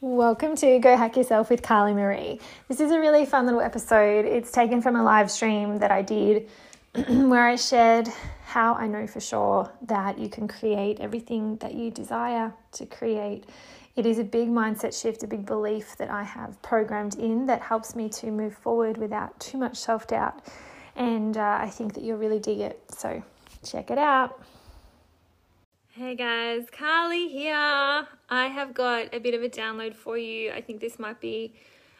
Welcome to Go Hack Yourself with Carly Marie. This is a really fun little episode. It's taken from a live stream that I did where I shared how I know for sure that you can create everything that you desire to create. It is a big mindset shift, a big belief that I have programmed in that helps me to move forward without too much self doubt. And uh, I think that you'll really dig it. So check it out. Hey guys, Carly here. I have got a bit of a download for you. I think this might be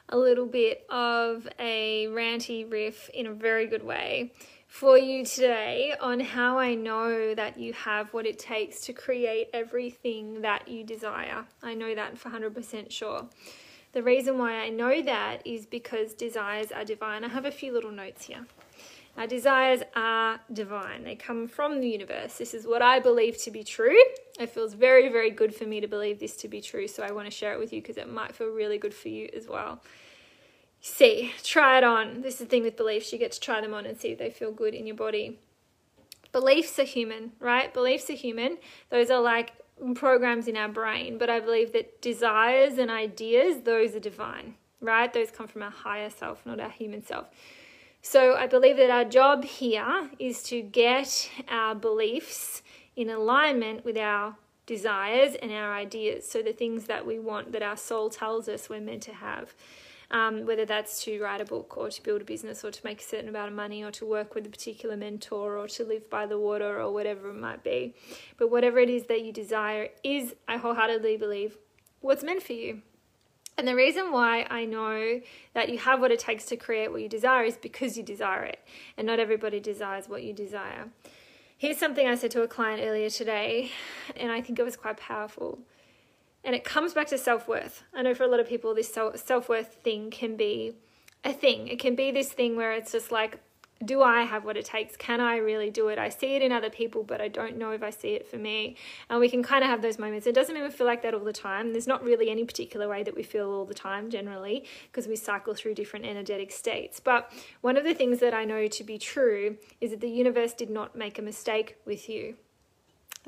a little bit of a ranty riff in a very good way for you today on how I know that you have what it takes to create everything that you desire. I know that for 100% sure. The reason why I know that is because desires are divine. I have a few little notes here. Our desires are divine. They come from the universe. This is what I believe to be true. It feels very, very good for me to believe this to be true. So I want to share it with you because it might feel really good for you as well. See, try it on. This is the thing with beliefs. You get to try them on and see if they feel good in your body. Beliefs are human, right? Beliefs are human. Those are like programs in our brain. But I believe that desires and ideas, those are divine, right? Those come from our higher self, not our human self. So I believe that our job here is to get our beliefs in alignment with our desires and our ideas. So the things that we want, that our soul tells us we're meant to have. Um, whether that's to write a book or to build a business or to make a certain amount of money or to work with a particular mentor or to live by the water or whatever it might be. But whatever it is that you desire is, I wholeheartedly believe, what's meant for you. And the reason why I know that you have what it takes to create what you desire is because you desire it. And not everybody desires what you desire. Here's something I said to a client earlier today, and I think it was quite powerful. And it comes back to self worth. I know for a lot of people, this self worth thing can be a thing. It can be this thing where it's just like, do I have what it takes? Can I really do it? I see it in other people, but I don't know if I see it for me. And we can kind of have those moments. It doesn't even feel like that all the time. There's not really any particular way that we feel all the time, generally, because we cycle through different energetic states. But one of the things that I know to be true is that the universe did not make a mistake with you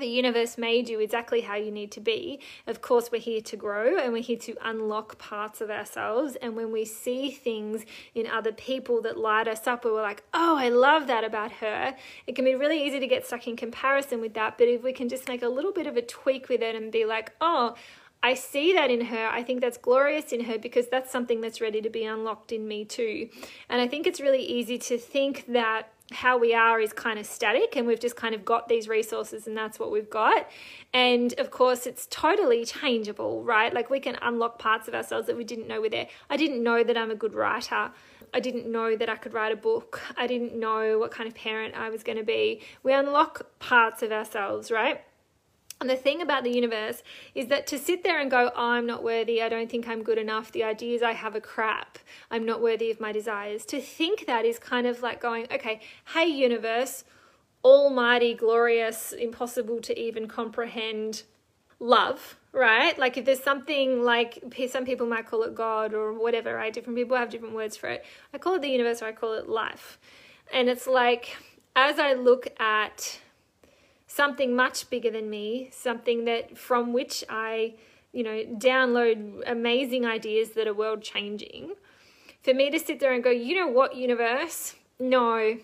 the universe made you exactly how you need to be. Of course, we're here to grow and we're here to unlock parts of ourselves. And when we see things in other people that light us up, we're like, oh, I love that about her. It can be really easy to get stuck in comparison with that. But if we can just make a little bit of a tweak with it and be like, oh, I see that in her. I think that's glorious in her because that's something that's ready to be unlocked in me too. And I think it's really easy to think that how we are is kind of static and we've just kind of got these resources and that's what we've got. And of course, it's totally changeable, right? Like we can unlock parts of ourselves that we didn't know were there. I didn't know that I'm a good writer. I didn't know that I could write a book. I didn't know what kind of parent I was going to be. We unlock parts of ourselves, right? And the thing about the universe is that to sit there and go, I'm not worthy, I don't think I'm good enough, the ideas I have are crap, I'm not worthy of my desires, to think that is kind of like going, okay, hey, universe, almighty, glorious, impossible to even comprehend love, right? Like if there's something like some people might call it God or whatever, right? Different people have different words for it. I call it the universe or I call it life. And it's like, as I look at something much bigger than me, something that from which I, you know, download amazing ideas that are world changing. For me to sit there and go, you know what, universe? No,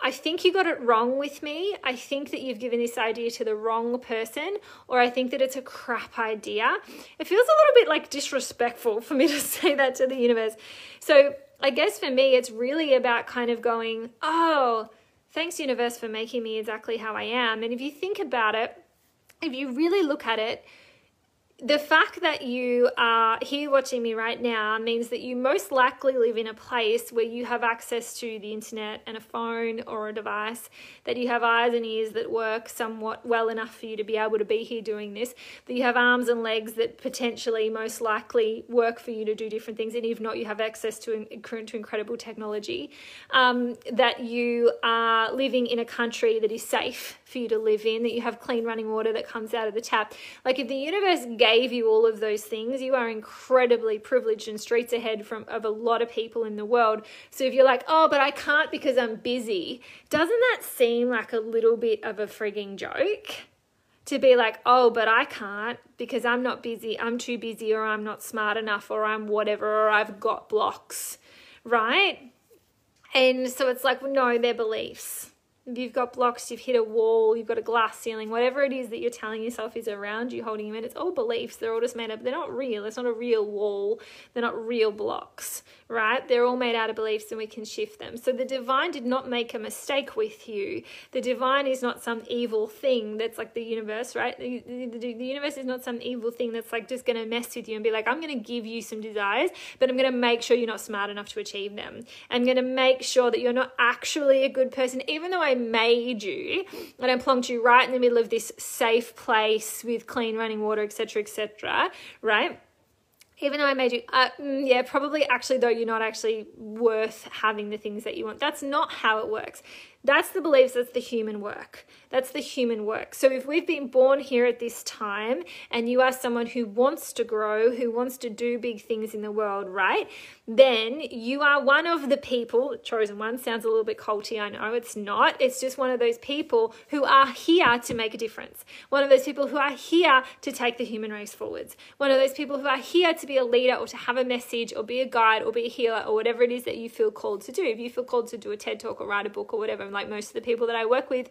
I think you got it wrong with me. I think that you've given this idea to the wrong person, or I think that it's a crap idea. It feels a little bit like disrespectful for me to say that to the universe. So I guess for me, it's really about kind of going, oh, Thanks, universe, for making me exactly how I am. And if you think about it, if you really look at it, the fact that you are here watching me right now means that you most likely live in a place where you have access to the internet and a phone or a device, that you have eyes and ears that work somewhat well enough for you to be able to be here doing this, that you have arms and legs that potentially most likely work for you to do different things, and if not, you have access to, to incredible technology, um, that you are living in a country that is safe for you to live in, that you have clean running water that comes out of the tap. Like if the universe gave you all of those things, you are incredibly privileged and streets ahead from of a lot of people in the world. So if you're like, oh, but I can't because I'm busy, doesn't that seem like a little bit of a frigging joke? to be like, oh, but I can't because I'm not busy, I'm too busy, or I'm not smart enough, or I'm whatever, or I've got blocks, right? And so it's like, no, they're beliefs. If you've got blocks, you've hit a wall, you've got a glass ceiling, whatever it is that you're telling yourself is around you, holding you in, it's all beliefs. They're all just made up. They're not real. It's not a real wall. They're not real blocks, right? They're all made out of beliefs and we can shift them. So the divine did not make a mistake with you. The divine is not some evil thing that's like the universe, right? The, the, the universe is not some evil thing that's like just going to mess with you and be like, I'm going to give you some desires, but I'm going to make sure you're not smart enough to achieve them. I'm going to make sure that you're not actually a good person, even though I I made you and I plonked you right in the middle of this safe place with clean running water, etc., etc., right? even though I made you, uh, mm, yeah, probably actually, though, you're not actually worth having the things that you want. That's not how it works. That's the beliefs, that's the human work. That's the human work. So if we've been born here at this time and you are someone who wants to grow, who wants to do big things in the world, right? Then you are one of the people, chosen one sounds a little bit culty, I know it's not. It's just one of those people who are here to make a difference. One of those people who are here to take the human race forwards. One of those people who are here to be a leader or to have a message or be a guide or be a healer or whatever it is that you feel called to do. If you feel called to do a TED talk or write a book or whatever, like most of the people that I work with,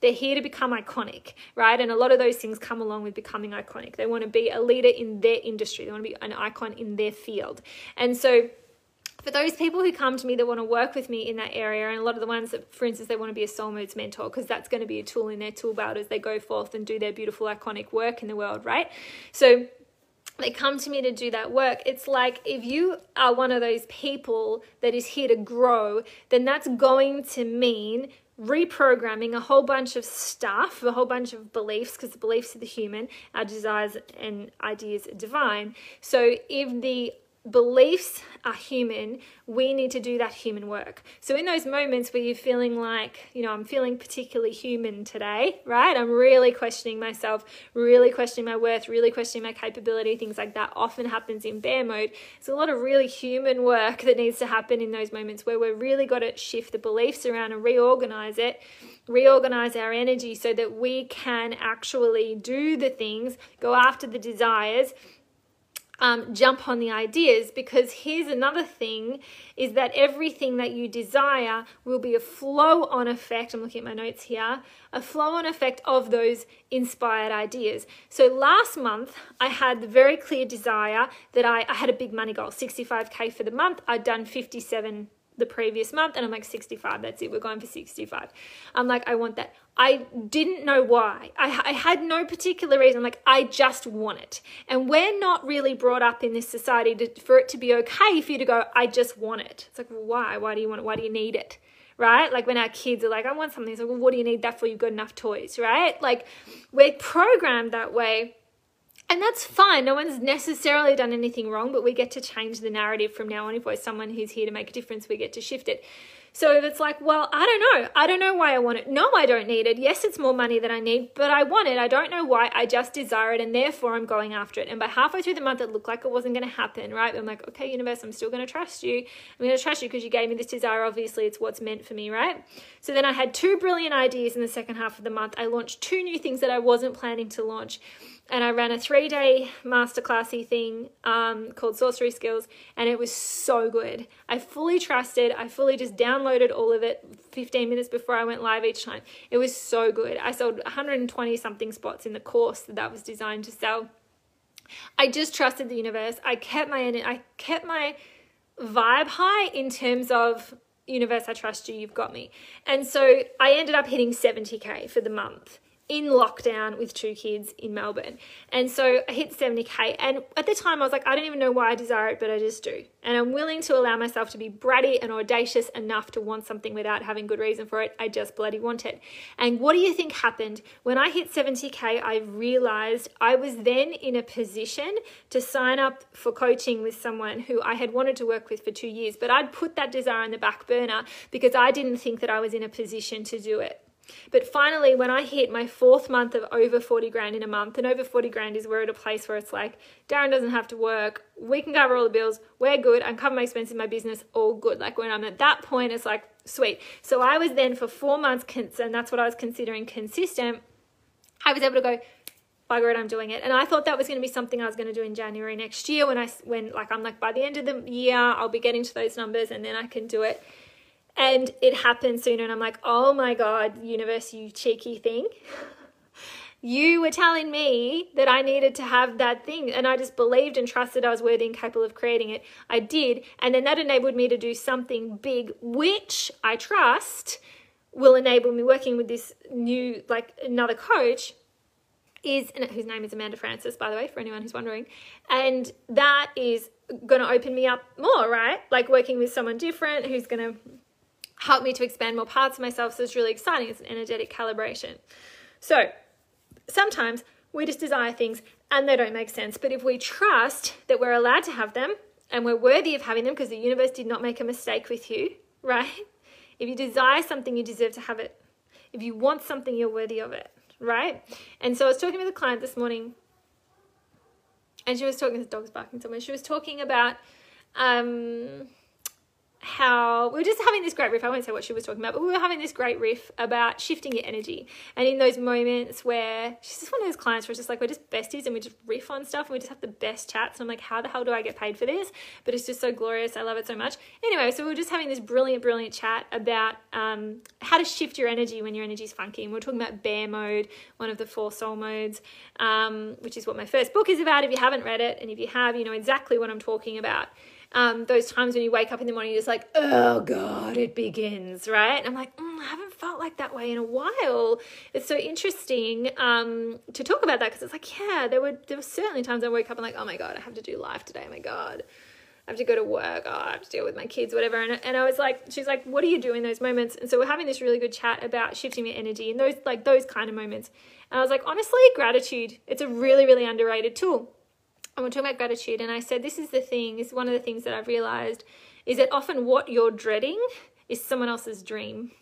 they're here to become iconic, right? And a lot of those things come along with becoming iconic. They want to be a leader in their industry, they want to be an icon in their field. And so, for those people who come to me that want to work with me in that area, and a lot of the ones that, for instance, they want to be a Soul Modes Mentor, because that's going to be a tool in their tool belt as they go forth and do their beautiful, iconic work in the world, right? So they come to me to do that work. It's like if you are one of those people that is here to grow, then that's going to mean reprogramming a whole bunch of stuff, a whole bunch of beliefs, because the beliefs are the human, our desires and ideas are divine. So if the beliefs are human, we need to do that human work. So, in those moments where you're feeling like, you know, I'm feeling particularly human today, right? I'm really questioning myself, really questioning my worth, really questioning my capability, things like that often happens in bear mode. It's a lot of really human work that needs to happen in those moments where we're really got to shift the beliefs around and reorganize it reorganize our energy so that we can actually do the things, go after the desires, um, jump on the ideas because here's another thing is that everything that you desire will be a flow on effect. I'm looking at my notes here a flow on effect of those inspired ideas. So last month, I had the very clear desire that I, I had a big money goal 65K for the month. I'd done 57 the previous month and I'm like 65 that's it we're going for 65 I'm like I want that. I didn't know why. I, I had no particular reason. I'm like I just want it. And we're not really brought up in this society to, for it to be okay for you to go I just want it. It's like well, why? Why do you want it? Why do you need it? Right? Like when our kids are like, I want something. It's like, well, what do you need that for? You've got enough toys, right? Like we're programmed that way and that's fine. No one's necessarily done anything wrong, but we get to change the narrative from now on. If we're someone who's here to make a difference, we get to shift it. So if it's like, well, I don't know. I don't know why I want it. No, I don't need it. Yes, it's more money than I need, but I want it. I don't know why. I just desire it and therefore I'm going after it. And by halfway through the month, it looked like it wasn't going to happen, right? I'm like, okay, universe, I'm still going to trust you. I'm going to trust you because you gave me this desire. Obviously, it's what's meant for me, right? So then I had two brilliant ideas in the second half of the month. I launched two new things that I wasn't planning to launch and I ran a three day masterclassy thing um, called Sorcery Skills, and it was so good. I fully trusted, I fully just downloaded all of it 15 minutes before I went live each time. It was so good. I sold 120 something spots in the course that, that was designed to sell. I just trusted the universe. I kept my I kept my vibe high in terms of universe, I trust you, you've got me. And so I ended up hitting 70k for the month in lockdown with two kids in Melbourne. And so I hit 70k. And at the time, I was like, I don't even know why I desire it, but I just do. And I'm willing to allow myself to be bratty and audacious enough to want something without having good reason for it. I just bloody want it. And what do you think happened? When I hit 70k, I realized I was then in a position to sign up for coaching with someone who I had wanted to work with for two years, but I'd put that desire on the back burner because I didn't think that I was in a position to do it. But finally, when I hit my fourth month of over 40 grand in a month, and over 40 grand is we're at a place where it's like, Darren doesn't have to work, we can cover all the bills, we're good, I cover my expenses in my business, all good. Like when I'm at that point, it's like, sweet. So I was then for four months, and that's what I was considering consistent. I was able to go, bugger it, I'm doing it. And I thought that was going to be something I was going to do in January next year when I, when like, I'm like, by the end of the year, I'll be getting to those numbers and then I can do it. And it happened sooner. And I'm like, oh my God, universe, you cheeky thing. You were telling me that I needed to have that thing, and I just believed and trusted I was worthy and capable of creating it. I did, and then that enabled me to do something big, which I trust will enable me working with this new, like another coach is whose name is Amanda Frances, by the way, for anyone who's wondering. And that is going to open me up more, right? Like working with someone different who's going to help me to expand more parts of myself. So it's really exciting. It's an energetic calibration. So sometimes we just desire things and they don't make sense. But if we trust that we're allowed to have them and we're worthy of having them because the universe did not make a mistake with you, right? If you desire something, you deserve to have it. If you want something, you're worthy of it, right? And so I was talking with a client this morning and she was talking, the dog's barking somewhere. She was talking about, um, how we were just having this great riff. I won't say what she was talking about, but we were having this great riff about shifting your energy. And in those moments where she's just one of those clients where it's just like we're just besties and we just riff on stuff and we just have the best chats. And I'm like, how the hell do I get paid for this? But it's just so glorious. I love it so much. Anyway, so we were just having this brilliant, brilliant chat about um, how to shift your energy when your energy's funky. And we we're talking about bear mode, one of the four soul modes, um, which is what my first book is about. If you haven't read it, and if you have, you know exactly what I'm talking about um, those times when you wake up in the morning, you're just like, oh God, it begins, right? And I'm like, mm, I haven't felt like that way in a while. It's so interesting um, to talk about that because it's like, yeah, there were there were certainly times I woke up and like, oh my God, I have to do life today. Oh my God. I have to go to work. Oh, I have to deal with my kids, whatever. And, and I was like, she's like, what do you do in those moments? And so we're having this really good chat about shifting your energy in those like those kind of moments. And I was like, honestly, gratitude. It's a really, really underrated tool and we're talking about gratitude. And i said this is the thing is one of the things that i've realized is that often what you're dreading is someone else's dream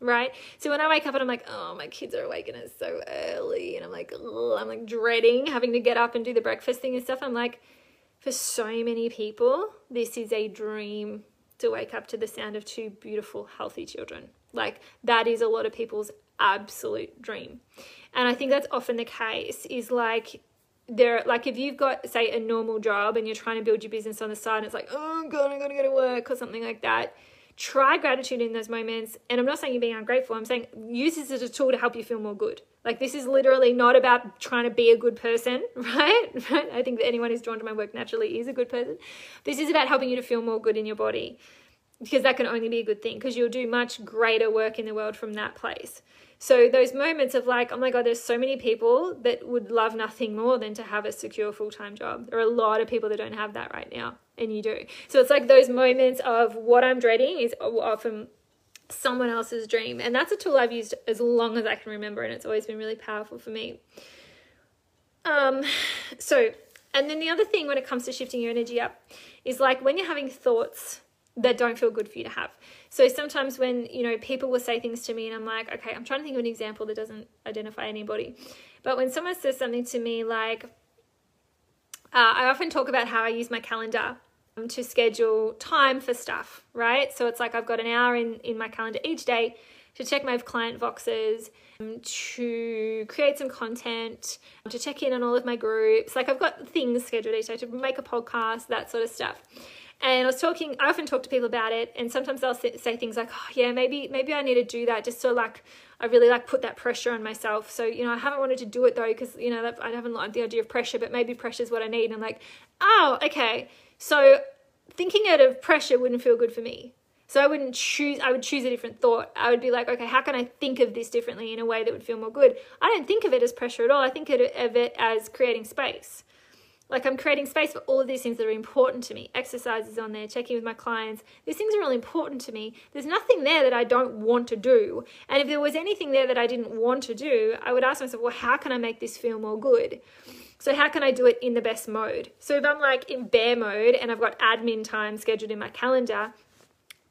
right? So when i wake up and i'm like oh my kids are awake and it's so early and i'm like i'm like dreading having to get up and do the breakfast thing and stuff. I'm like for so many people this is a dream to wake up to the sound of two beautiful healthy children. Like that is a lot of people's absolute dream. And i think that's often the case is like there like if you've got say a normal job and you're trying to build your business on the side and it's like oh god i'm gonna go to work or something like that try gratitude in those moments. And i'm not saying you're being ungrateful. I'm saying use this as a tool to help you feel more good. Like this is literally not about trying to be a good person right? I think that anyone who's drawn to my work naturally is a good person. This is about helping you to feel more good in your body because that can only be a good thing because you'll do much greater work in the world from that place so those moments of like, oh my God, there's so many people that would love nothing more than to have a secure full time job. There are a lot of people that don't have that right now, and you do. So it's like those moments of what I'm dreading is often someone else's dream. And that's a tool I've used as long as I can remember, and it's always been really powerful for me. Um, so, and then the other thing when it comes to shifting your energy up is like when you're having thoughts that don't feel good for you to have. So sometimes when, you know, people will say things to me and I'm like, okay, I'm trying to think of an example that doesn't identify anybody. But when someone says something to me like, uh, I often talk about how I use my calendar um, to schedule time for stuff, right? So it's like I've got an hour in, in my calendar each day to check my client boxes, um, to create some content, to check in on all of my groups. Like I've got things scheduled each day to make a podcast, that sort of stuff. And I was talking, I often talk to people about it, and sometimes they'll say things like, oh, yeah, maybe, maybe I need to do that just so like, I really like put that pressure on myself. So, you know, I haven't wanted to do it though, because, you know, I haven't liked the idea of pressure, but maybe pressure is what I need. And I'm like, oh, okay. So thinking out of pressure wouldn't feel good for me. So I wouldn't choose, I would choose a different thought. I would be like, okay, how can I think of this differently in a way that would feel more good? I don't think of it as pressure at all. I think of it as creating space. Like I'm creating space for all of these things that are important to me. Exercises on there, checking with my clients. These things are really important to me. There's nothing there that I don't want to do. And if there was anything there that I didn't want to do, I would ask myself, well, how can I make this feel more good? So how can I do it in the best mode? So if I'm like in bear mode and I've got admin time scheduled in my calendar,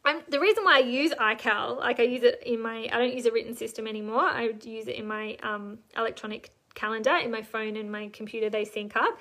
I'm, the reason why I use iCal, like I use it in my, I don't use a written system anymore. I would use it in my um, electronic calendar in my phone and my computer. They sync up.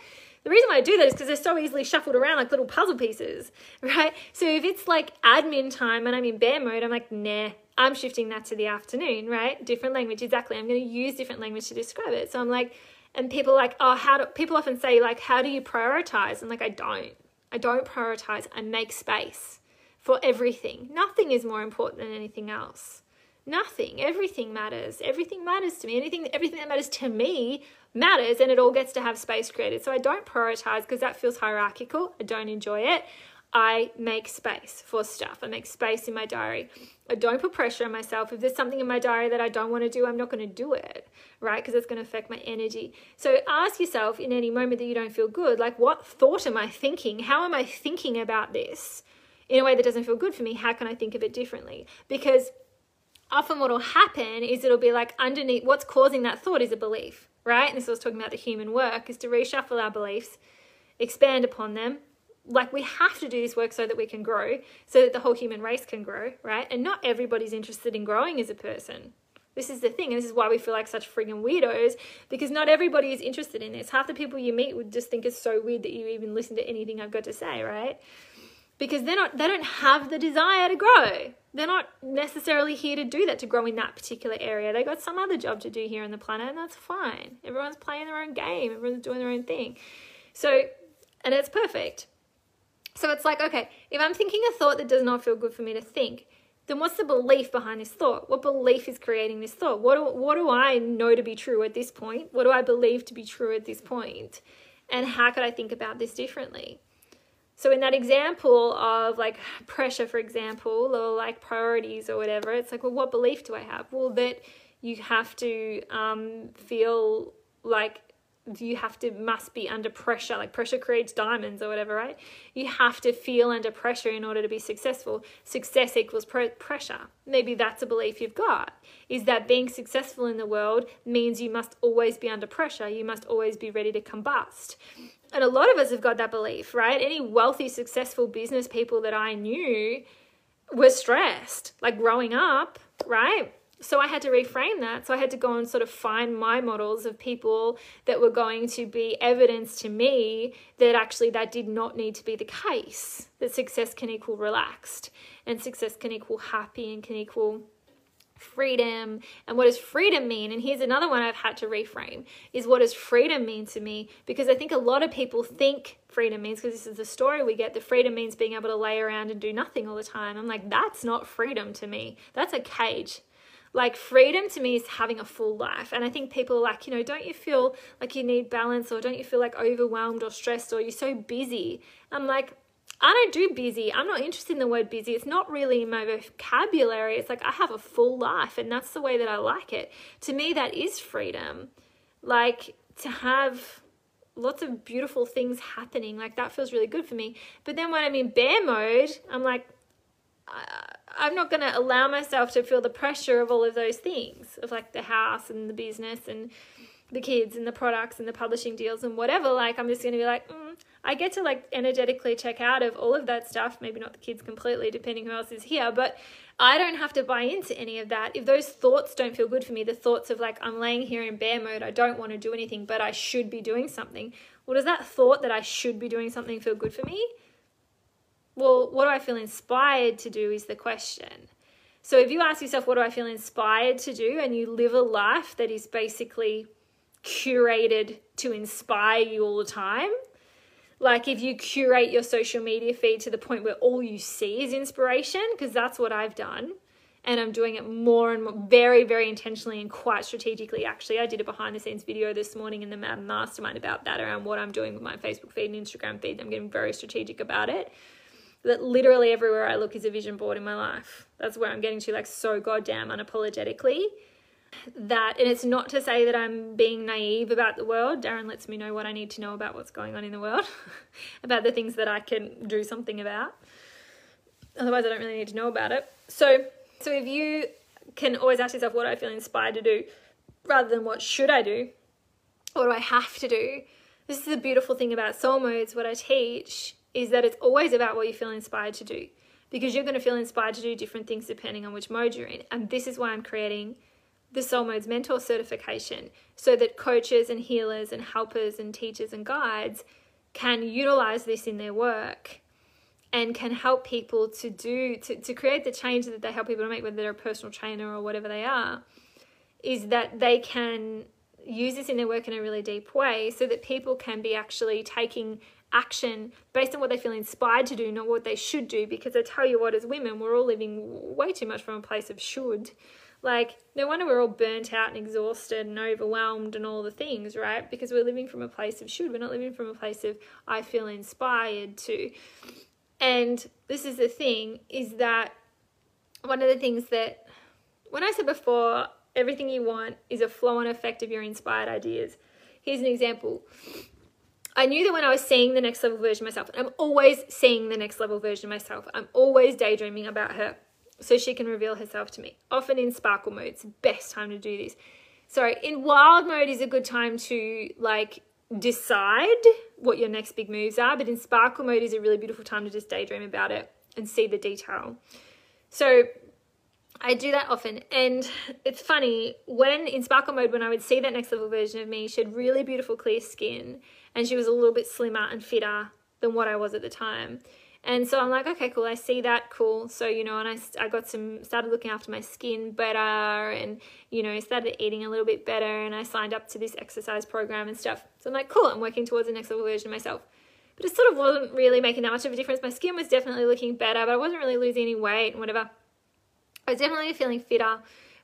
The reason why I do that is because they're so easily shuffled around like little puzzle pieces, right? So if it's like admin time and I'm in bear mode, I'm like, nah, I'm shifting that to the afternoon, right? Different language, exactly. I'm going to use different language to describe it. So I'm like, And people like, oh, how do people often say, like, how do you prioritize? And like, I don't. I don't prioritize. I make space for everything. Nothing is more important than anything else. Nothing. Everything matters. Everything matters to me. Anything, everything that matters to me matters, and it all gets to have space created. So I don't prioritize because that feels hierarchical. I don't enjoy it. I make space for stuff. I make space in my diary. I don't put pressure on myself. If there's something in my diary that I don't want to do, I'm not going to do it, right? Because it's going to affect my energy. So ask yourself in any moment that you don't feel good, like, what thought am I thinking? How am I thinking about this in a way that doesn't feel good for me? How can I think of it differently? Because often what will happen is it'll be like underneath what's causing that thought is a belief, right? And this was talking about the human work is to reshuffle our beliefs, expand upon them. Like we have to do this work so that we can grow, so that the whole human race can grow, right? And not everybody's interested in growing as a person. This is the thing, and this is why we feel like such friggin' weirdos, because not everybody is interested in this. Half the people you meet would just think it's so weird that you even listen to anything I've got to say, right? Because they're not they don't have the desire to grow they're not necessarily here to do that to grow in that particular area. They got some other job to do here on the planet, and that's fine. Everyone's playing their own game, everyone's doing their own thing. So, and it's perfect. So it's like, okay, if I'm thinking a thought that does not feel good for me to think, then what's the belief behind this thought? What belief is creating this thought? What do, what do I know to be true at this point? What do I believe to be true at this point? And how could I think about this differently? So in that example of like pressure, for example, or like priorities or whatever, it's like, well, what belief do I have? Well, that you have to um, feel like you have to must be under pressure. Like pressure creates diamonds or whatever right? You have to feel under pressure in order to be successful. Success equals pressure. Maybe that's a belief you've got. Is that being successful in the world means you must always be under pressure. You must always be ready to combust and a lot of us have got that belief, right? Any wealthy, successful business people that I knew were stressed, like growing up, right? So I had to reframe that. So I had to go and sort of find my models of people that were going to be evidence to me that actually that did not need to be the case. That success can equal relaxed and success can equal happy and can equal freedom. And what does freedom mean? And here's another one i've had to reframe is what does freedom mean to me? Because i think a lot of people think freedom means because this is the story we get the freedom means being able to lay around and do nothing all the time. I'm like that's not freedom to me. That's a cage. Like freedom to me is having a full life. And i think people are like you know don't you feel like you need balance or don't you feel like overwhelmed or stressed or you're so busy? I'm like I don't do busy. I'm not interested in the word busy. It's not really in my vocabulary. It's like I have a full life and that's the way that I like it. To me, that is freedom. Like to have lots of beautiful things happening, like that feels really good for me. But then when I'm in bear mode, I'm like, I'm not going to allow myself to feel the pressure of all of those things, of like the house and the business and the kids and the products and the publishing deals and whatever. Like, I'm just going to be like, mm, I get to like energetically check out of all of that stuff, maybe not the kids completely, depending who else is here, but I don't have to buy into any of that. If those thoughts don't feel good for me, the thoughts of like, I'm laying here in bear mode, I don't want to do anything, but I should be doing something. Well, does that thought that I should be doing something feel good for me? Well, what do I feel inspired to do is the question. So if you ask yourself, what do I feel inspired to do? And you live a life that is basically curated to inspire you all the time, like if you curate your social media feed to the point where all you see is inspiration, because that's what I've done. And I'm doing it more and more, very, very intentionally and quite strategically. Actually, I did a behind the scenes video this morning in the Mad Mastermind about that around what I'm doing with my Facebook feed and Instagram feed. I'm getting very strategic about it. That literally everywhere I look is a vision board in my life. That's where I'm getting to, like, so goddamn unapologetically that, and it's not to say that I'm being naive about the world. Darren lets me know what I need to know about what's going on in the world, about the things that I can do something about. Otherwise, I don't really need to know about it. So, so if you can always ask yourself, what do I feel inspired to do, rather than what should I do, what do I have to do? This is the beautiful thing about soul modes. What I teach is that it's always about what you feel inspired to do because you're going to feel inspired to do different things depending on which mode you're in. And this is why I'm creating the Soul Modes Mentor certification so that coaches and healers and helpers and teachers and guides can utilize this in their work and can help people to do to, to create the change that they help people to make whether they're a personal trainer or whatever they are is that they can use this in their work in a really deep way so that people can be actually taking action based on what they feel inspired to do, not what they should do. Because I tell you what, as women, we're all living way too much from a place of should. Like, no wonder we're all burnt out and exhausted and overwhelmed and all the things, right? Because we're living from a place of should. We're not living from a place of I feel inspired to. And this is the thing is that one of the things that, when I said before, everything you want is a flow on effect of your inspired ideas. Here's an example. I knew that when I was seeing the next level version of myself, I'm always seeing the next level version of myself. I'm always daydreaming about her so she can reveal herself to me. Often in sparkle mode, it's the best time to do this. Sorry, in wild mode is a good time to like decide what your next big moves are, but in sparkle mode is a really beautiful time to just daydream about it and see the detail. So I do that often. And it's funny, when in sparkle mode, when I would see that next level version of me, she had really beautiful, clear skin and she was a little bit slimmer and fitter than what I was at the time. And so I'm like, okay, cool. I see that, cool. So you know, and I I got some started looking after my skin better, and you know, started eating a little bit better, and I signed up to this exercise program and stuff. So I'm like, cool. I'm working towards the next level version of myself. But it sort of wasn't really making that much of a difference. My skin was definitely looking better, but I wasn't really losing any weight and whatever. I was definitely feeling fitter,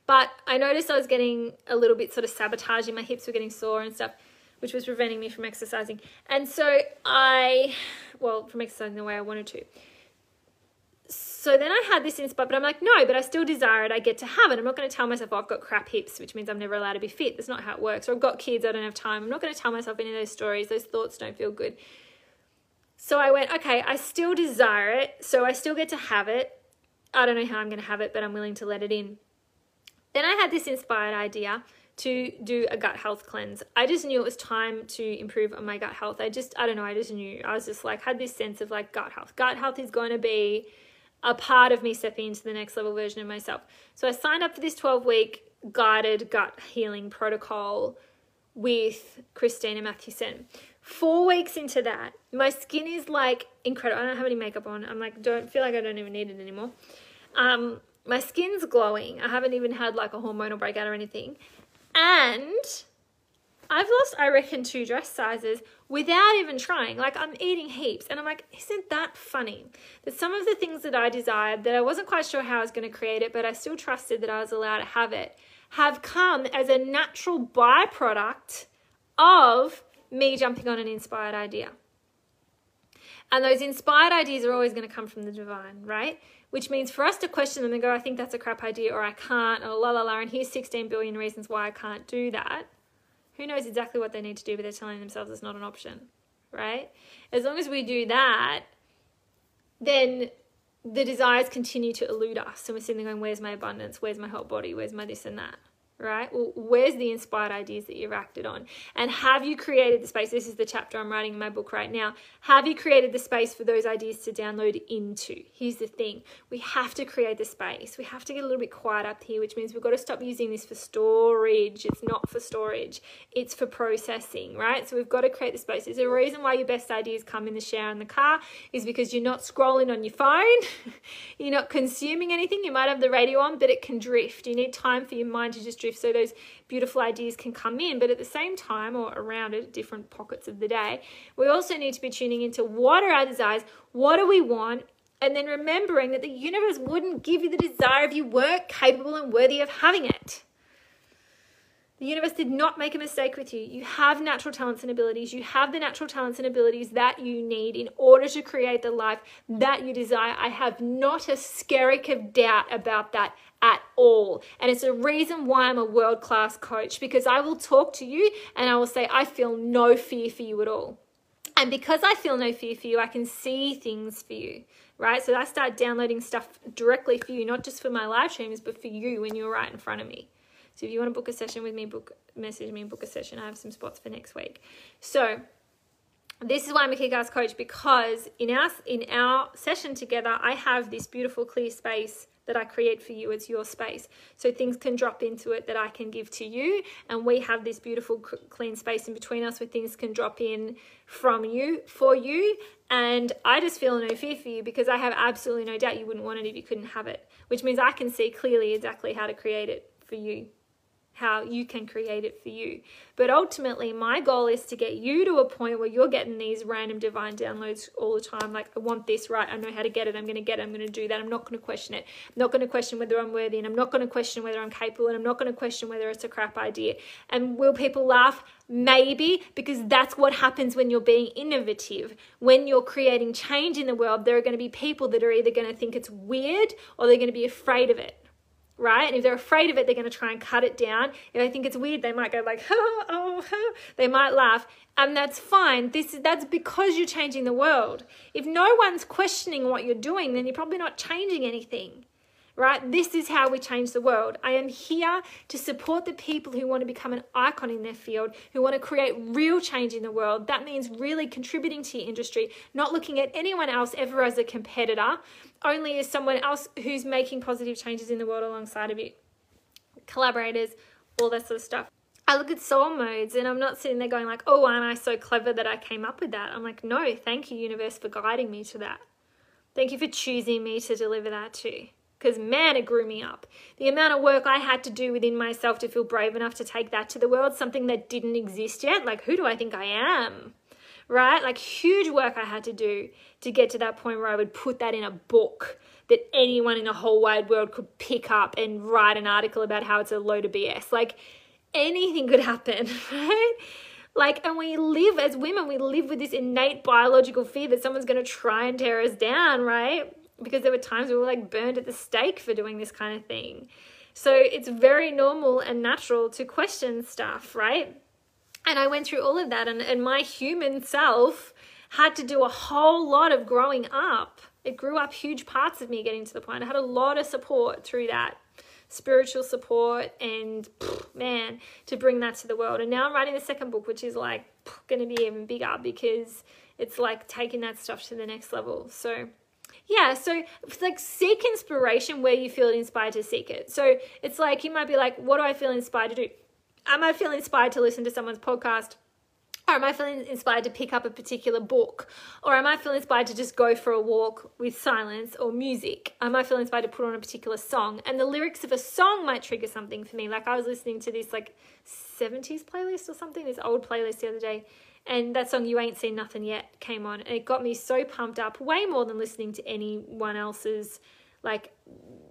but I noticed I was getting a little bit sort of sabotaging. My hips were getting sore and stuff which was preventing me from exercising. And so I, well, from exercising the way I wanted to. So then I had this inspired, but I'm like, no, but I still desire it. I get to have it. I'm not going to tell myself, oh, I've got crap hips, which means I'm never allowed to be fit. That's not how it works. Or I've got kids, I don't have time. I'm not going to tell myself any of those stories. Those thoughts don't feel good. So I went, okay, I still desire it. So I still get to have it. I don't know how I'm going to have it, but I'm willing to let it in. Then I had this inspired idea to do a gut health cleanse. I just knew it was time to improve on my gut health. I just, I don't know, I just knew. I was just like, had this sense of like gut health. Gut health is going to be a part of me stepping into the next level version of myself. So I signed up for this 12 week guided gut healing protocol with Christina Mathewson. Four weeks into that, my skin is like incredible. I don't have any makeup on. I'm like, don't feel like I don't even need it anymore. Um, my skin's glowing. I haven't even had like a hormonal breakout or anything. And I've lost, I reckon, two dress sizes without even trying. Like, I'm eating heaps. And I'm like, isn't that funny? That some of the things that I desired, that I wasn't quite sure how I was going to create it, but I still trusted that I was allowed to have it, have come as a natural byproduct of me jumping on an inspired idea. And those inspired ideas are always going to come from the divine, right? Which means for us to question them and go, I think that's a crap idea, or I can't, or la la la, and here's 16 billion reasons why I can't do that. Who knows exactly what they need to do, but they're telling themselves it's not an option, right? As long as we do that, then the desires continue to elude us. And we're sitting there going, Where's my abundance? Where's my hot body? Where's my this and that? Right? Well, where's the inspired ideas that you've acted on? And have you created the space? This is the chapter I'm writing in my book right now. Have you created the space for those ideas to download into? Here's the thing we have to create the space. We have to get a little bit quiet up here, which means we've got to stop using this for storage. It's not for storage, it's for processing, right? So we've got to create the space. There's a reason why your best ideas come in the shower in the car, is because you're not scrolling on your phone, you're not consuming anything. You might have the radio on, but it can drift. You need time for your mind to just so those beautiful ideas can come in. But at the same time, or around it, different pockets of the day, we also need to be tuning into what are our desires, what do we want, and then remembering that the universe wouldn't give you the desire if you weren't capable and worthy of having it. The universe did not make a mistake with you. You have natural talents and abilities. You have the natural talents and abilities that you need in order to create the life that you desire. I have not a skerrick of doubt about that at all. And it's a reason why I'm a world class coach because I will talk to you and I will say, I feel no fear for you at all. And because I feel no fear for you, I can see things for you, right? So I start downloading stuff directly for you, not just for my live streams, but for you when you're right in front of me. So if you want to book a session with me, book message me and book a session. I have some spots for next week. So this is why I'm a kick-ass coach because in our in our session together, I have this beautiful clear space that I create for you. It's your space. So things can drop into it that I can give to you. And we have this beautiful clean space in between us where things can drop in from you for you. And I just feel no fear for you because I have absolutely no doubt you wouldn't want it if you couldn't have it, which means I can see clearly exactly how to create it for you. How you can create it for you. But ultimately, my goal is to get you to a point where you're getting these random divine downloads all the time. Like, I want this right. I know how to get it. I'm going to get it. I'm going to do that. I'm not going to question it. I'm not going to question whether I'm worthy. And I'm not going to question whether I'm capable. And I'm not going to question whether it's a crap idea. And will people laugh? Maybe, because that's what happens when you're being innovative. When you're creating change in the world, there are going to be people that are either going to think it's weird or they're going to be afraid of it right? And if they're afraid of it, they're going to try and cut it down. If they think it's weird, they might go like, oh, oh, oh. they might laugh, and that's fine. This that's because you're changing the world. If no one's questioning what you're doing, then you're probably not changing anything right? This is how we change the world. I am here to support the people who want to become an icon in their field, who want to create real change in the world. That means really contributing to your industry, not looking at anyone else ever as a competitor, only as someone else who's making positive changes in the world alongside of you. Collaborators, all that sort of stuff. I look at soul modes and I'm not sitting there going like, oh, aren't I so clever that I came up with that? I'm like, no, thank you, universe, for guiding me to that. Thank you for choosing me to deliver that to because man, it grew me up. The amount of work I had to do within myself to feel brave enough to take that to the world, something that didn't exist yet. Like, who do I think I am? Right? Like, huge work I had to do to get to that point where I would put that in a book that anyone in the whole wide world could pick up and write an article about how it's a load of BS. Like, anything could happen, right? Like, and we live as women, we live with this innate biological fear that someone's going to try and tear us down, right? Because there were times we were like burned at the stake for doing this kind of thing. So it's very normal and natural to question stuff, right? And I went through all of that, and, and my human self had to do a whole lot of growing up. It grew up huge parts of me getting to the point. I had a lot of support through that spiritual support and man to bring that to the world and now i'm writing the second book which is like going to be even bigger because it's like taking that stuff to the next level so yeah, so it's like seek inspiration where you feel inspired to seek it. So it's like you might be like, what do I feel inspired to do? Am I feeling inspired to listen to someone's podcast? Or am I feeling inspired to pick up a particular book? Or am I feeling inspired to just go for a walk with silence or music? Am I feeling inspired to put on a particular song? And the lyrics of a song might trigger something for me. Like I was listening to this like 70s playlist or something, this old playlist the other day and that song you ain't seen nothing yet came on. And it got me so pumped up way more than listening to anyone else's like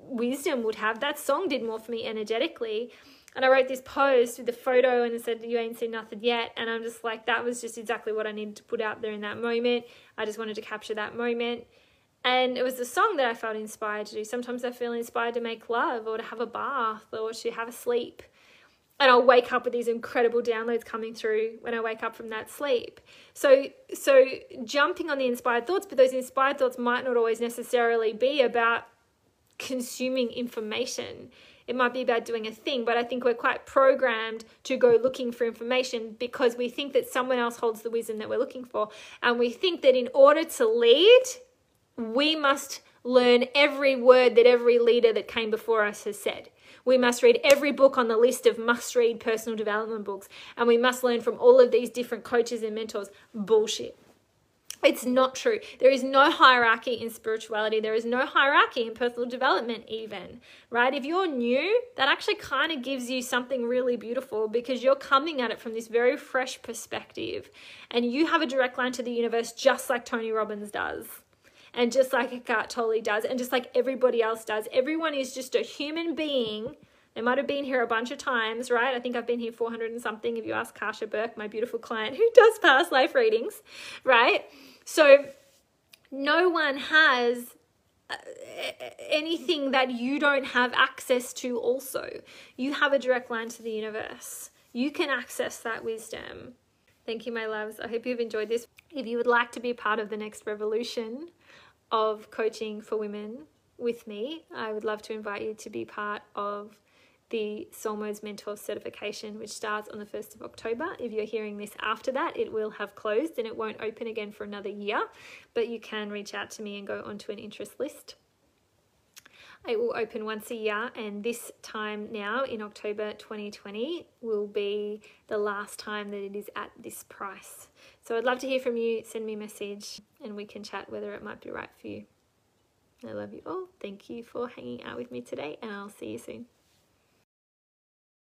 wisdom would have. That song did more for me energetically. And i wrote this post with the photo and it said you ain't seen nothing yet. And i'm just like that was just exactly what i needed to put out there in that moment. I just wanted to capture that moment. And it was the song that i felt inspired to do. Sometimes i feel inspired to make love or to have a bath or to have a sleep and I'll wake up with these incredible downloads coming through when I wake up from that sleep. So so jumping on the inspired thoughts, but those inspired thoughts might not always necessarily be about consuming information. It might be about doing a thing, but I think we're quite programmed to go looking for information because we think that someone else holds the wisdom that we're looking for. And we think that in order to lead, we must learn every word that every leader that came before us has said. We must read every book on the list of must read personal development books, and we must learn from all of these different coaches and mentors. Bullshit. It's not true. There is no hierarchy in spirituality. There is no hierarchy in personal development, even, right? If you're new, that actually kind of gives you something really beautiful because you're coming at it from this very fresh perspective and you have a direct line to the universe just like Tony Robbins does and just like Eckhart Tolle does, and just like everybody else does. Everyone is just a human being. They might have been here a bunch of times, right? I think I've been here 400 and something if you ask Kasha Burke, my beautiful client who does past life readings, right? So no one has uh, anything that you don't have access to also. You have a direct line to the universe. You can access that wisdom. Thank you, my loves. I hope you've enjoyed this. If you would like to be part of the next revolution, of coaching for women with me, I would love to invite you to be part of the Soul Modes Mentor certification, which starts on the 1st of October. If you're hearing this after that, it will have closed and it won't open again for another year, but you can reach out to me and go onto an interest list. It will open once a year, and this time now in October 2020 will be the last time that it is at this price. So I'd love to hear from you. Send me a message and we can chat whether it might be right for you. I love you all. Thank you for hanging out with me today, and I'll see you soon.